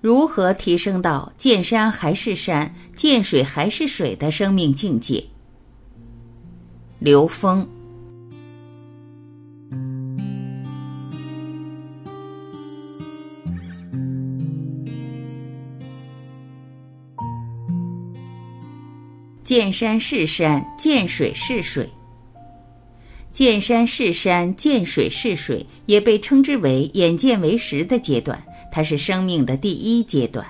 如何提升到见山还是山、见水还是水的生命境界？刘峰。见山是山，见水是水。见山是山，见水是水，也被称之为眼见为实的阶段。它是生命的第一阶段。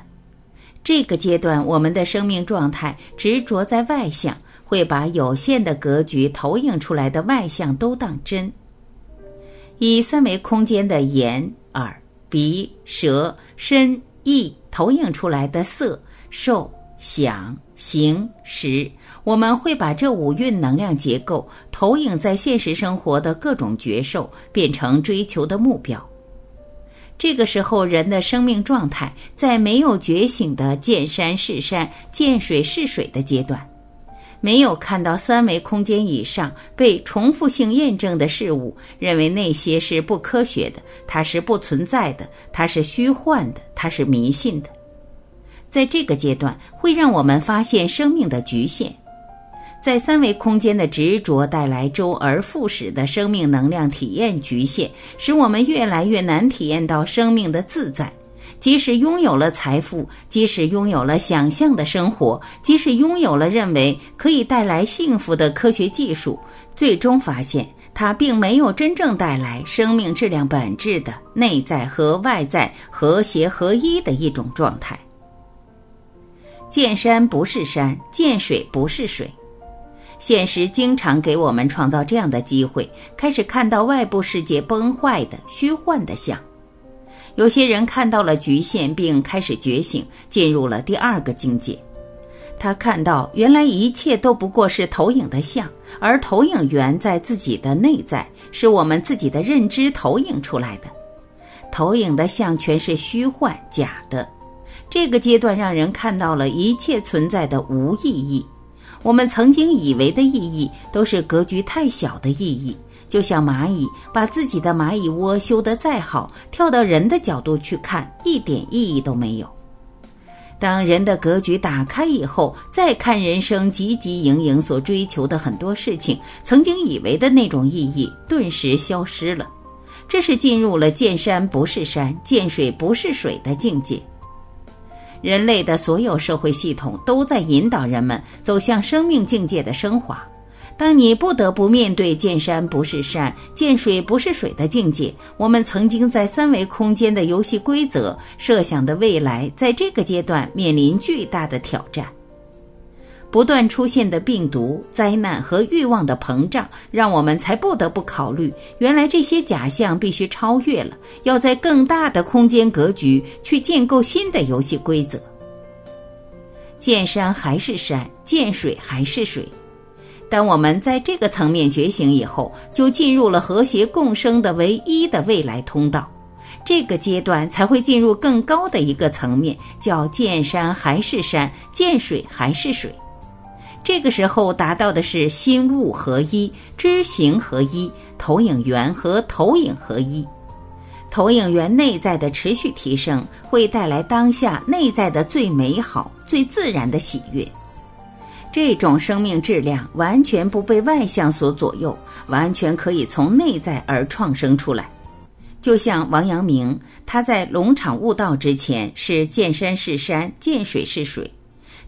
这个阶段，我们的生命状态执着在外相，会把有限的格局投影出来的外相都当真。以三维空间的眼、耳、鼻、舌、身、意投影出来的色、受、想。行识，我们会把这五蕴能量结构投影在现实生活的各种觉受，变成追求的目标。这个时候，人的生命状态在没有觉醒的见山是山、见水是水的阶段，没有看到三维空间以上被重复性验证的事物，认为那些是不科学的，它是不存在的，它是虚幻的，它是迷信的。在这个阶段，会让我们发现生命的局限，在三维空间的执着带来周而复始的生命能量体验局限，使我们越来越难体验到生命的自在。即使拥有了财富，即使拥有了想象的生活，即使拥有了认为可以带来幸福的科学技术，最终发现它并没有真正带来生命质量本质的内在和外在和谐合一的一种状态。见山不是山，见水不是水。现实经常给我们创造这样的机会，开始看到外部世界崩坏的虚幻的像。有些人看到了局限，并开始觉醒，进入了第二个境界。他看到原来一切都不过是投影的像，而投影源在自己的内在，是我们自己的认知投影出来的。投影的像全是虚幻假的。这个阶段让人看到了一切存在的无意义，我们曾经以为的意义都是格局太小的意义。就像蚂蚁把自己的蚂蚁窝修得再好，跳到人的角度去看，一点意义都没有。当人的格局打开以后，再看人生汲汲营营所追求的很多事情，曾经以为的那种意义顿时消失了。这是进入了见山不是山，见水不是水的境界。人类的所有社会系统都在引导人们走向生命境界的升华。当你不得不面对见山不是山、见水不是水的境界，我们曾经在三维空间的游戏规则设想的未来，在这个阶段面临巨大的挑战。不断出现的病毒、灾难和欲望的膨胀，让我们才不得不考虑：原来这些假象必须超越了，要在更大的空间格局去建构新的游戏规则。见山还是山，见水还是水。当我们在这个层面觉醒以后，就进入了和谐共生的唯一的未来通道。这个阶段才会进入更高的一个层面，叫见山还是山，见水还是水。这个时候达到的是心物合一、知行合一、投影源和投影合一。投影源内在的持续提升，会带来当下内在的最美好、最自然的喜悦。这种生命质量完全不被外向所左右，完全可以从内在而创生出来。就像王阳明，他在龙场悟道之前是见山是山，见水是水。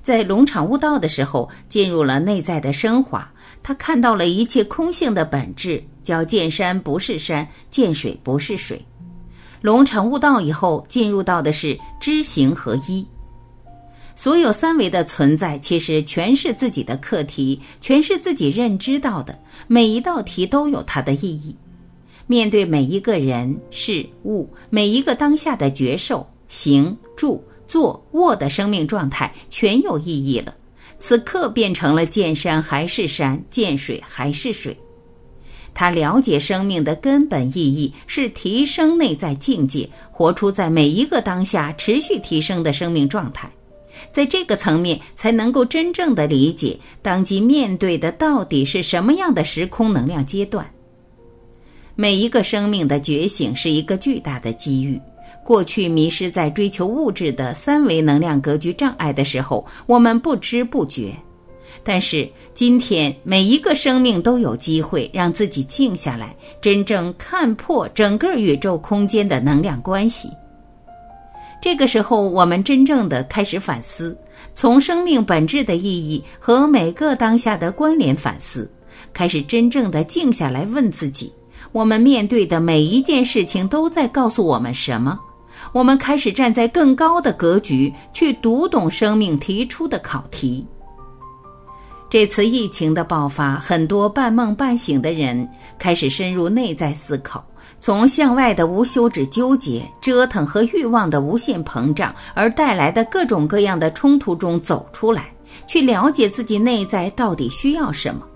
在龙场悟道的时候，进入了内在的升华，他看到了一切空性的本质，叫见山不是山，见水不是水。龙场悟道以后，进入到的是知行合一。所有三维的存在，其实全是自己的课题，全是自己认知到的。每一道题都有它的意义。面对每一个人事物，每一个当下的觉受行住。坐卧的生命状态全有意义了，此刻变成了见山还是山，见水还是水。他了解生命的根本意义是提升内在境界，活出在每一个当下持续提升的生命状态，在这个层面才能够真正的理解当今面对的到底是什么样的时空能量阶段。每一个生命的觉醒是一个巨大的机遇。过去迷失在追求物质的三维能量格局障碍的时候，我们不知不觉。但是今天，每一个生命都有机会让自己静下来，真正看破整个宇宙空间的能量关系。这个时候，我们真正的开始反思，从生命本质的意义和每个当下的关联反思，开始真正的静下来问自己：我们面对的每一件事情都在告诉我们什么？我们开始站在更高的格局去读懂生命提出的考题。这次疫情的爆发，很多半梦半醒的人开始深入内在思考，从向外的无休止纠结、折腾和欲望的无限膨胀而带来的各种各样的冲突中走出来，去了解自己内在到底需要什么。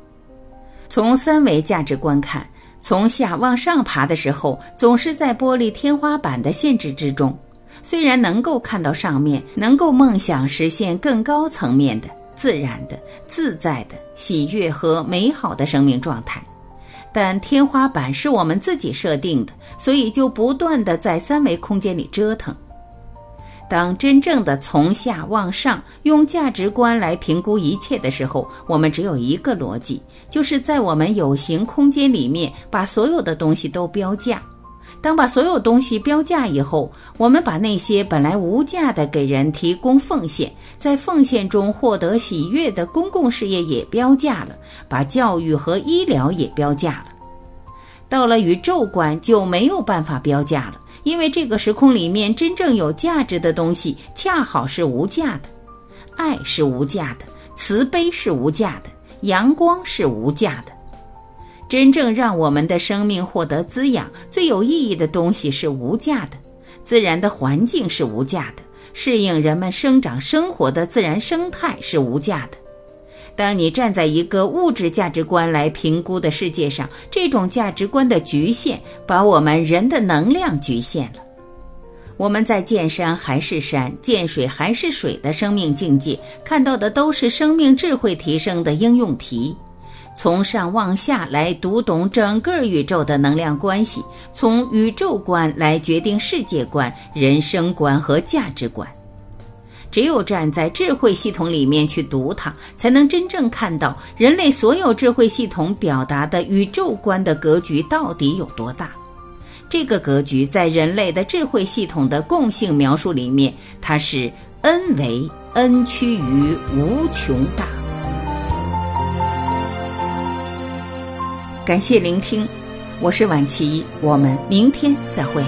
从三维价值观看，从下往上爬的时候，总是在玻璃天花板的限制之中。虽然能够看到上面，能够梦想实现更高层面的。自然的、自在的、喜悦和美好的生命状态，但天花板是我们自己设定的，所以就不断的在三维空间里折腾。当真正的从下往上用价值观来评估一切的时候，我们只有一个逻辑，就是在我们有形空间里面把所有的东西都标价。当把所有东西标价以后，我们把那些本来无价的给人提供奉献，在奉献中获得喜悦的公共事业也标价了，把教育和医疗也标价了。到了宇宙观就没有办法标价了，因为这个时空里面真正有价值的东西恰好是无价的，爱是无价的，慈悲是无价的，阳光是无价的。真正让我们的生命获得滋养、最有意义的东西是无价的，自然的环境是无价的，适应人们生长生活的自然生态是无价的。当你站在一个物质价值观来评估的世界上，这种价值观的局限把我们人的能量局限了。我们在见山还是山、见水还是水的生命境界看到的都是生命智慧提升的应用题。从上往下来读懂整个宇宙的能量关系，从宇宙观来决定世界观、人生观和价值观。只有站在智慧系统里面去读它，才能真正看到人类所有智慧系统表达的宇宙观的格局到底有多大。这个格局在人类的智慧系统的共性描述里面，它是 n 为 n 趋于无穷大。感谢聆听，我是晚琪，我们明天再会。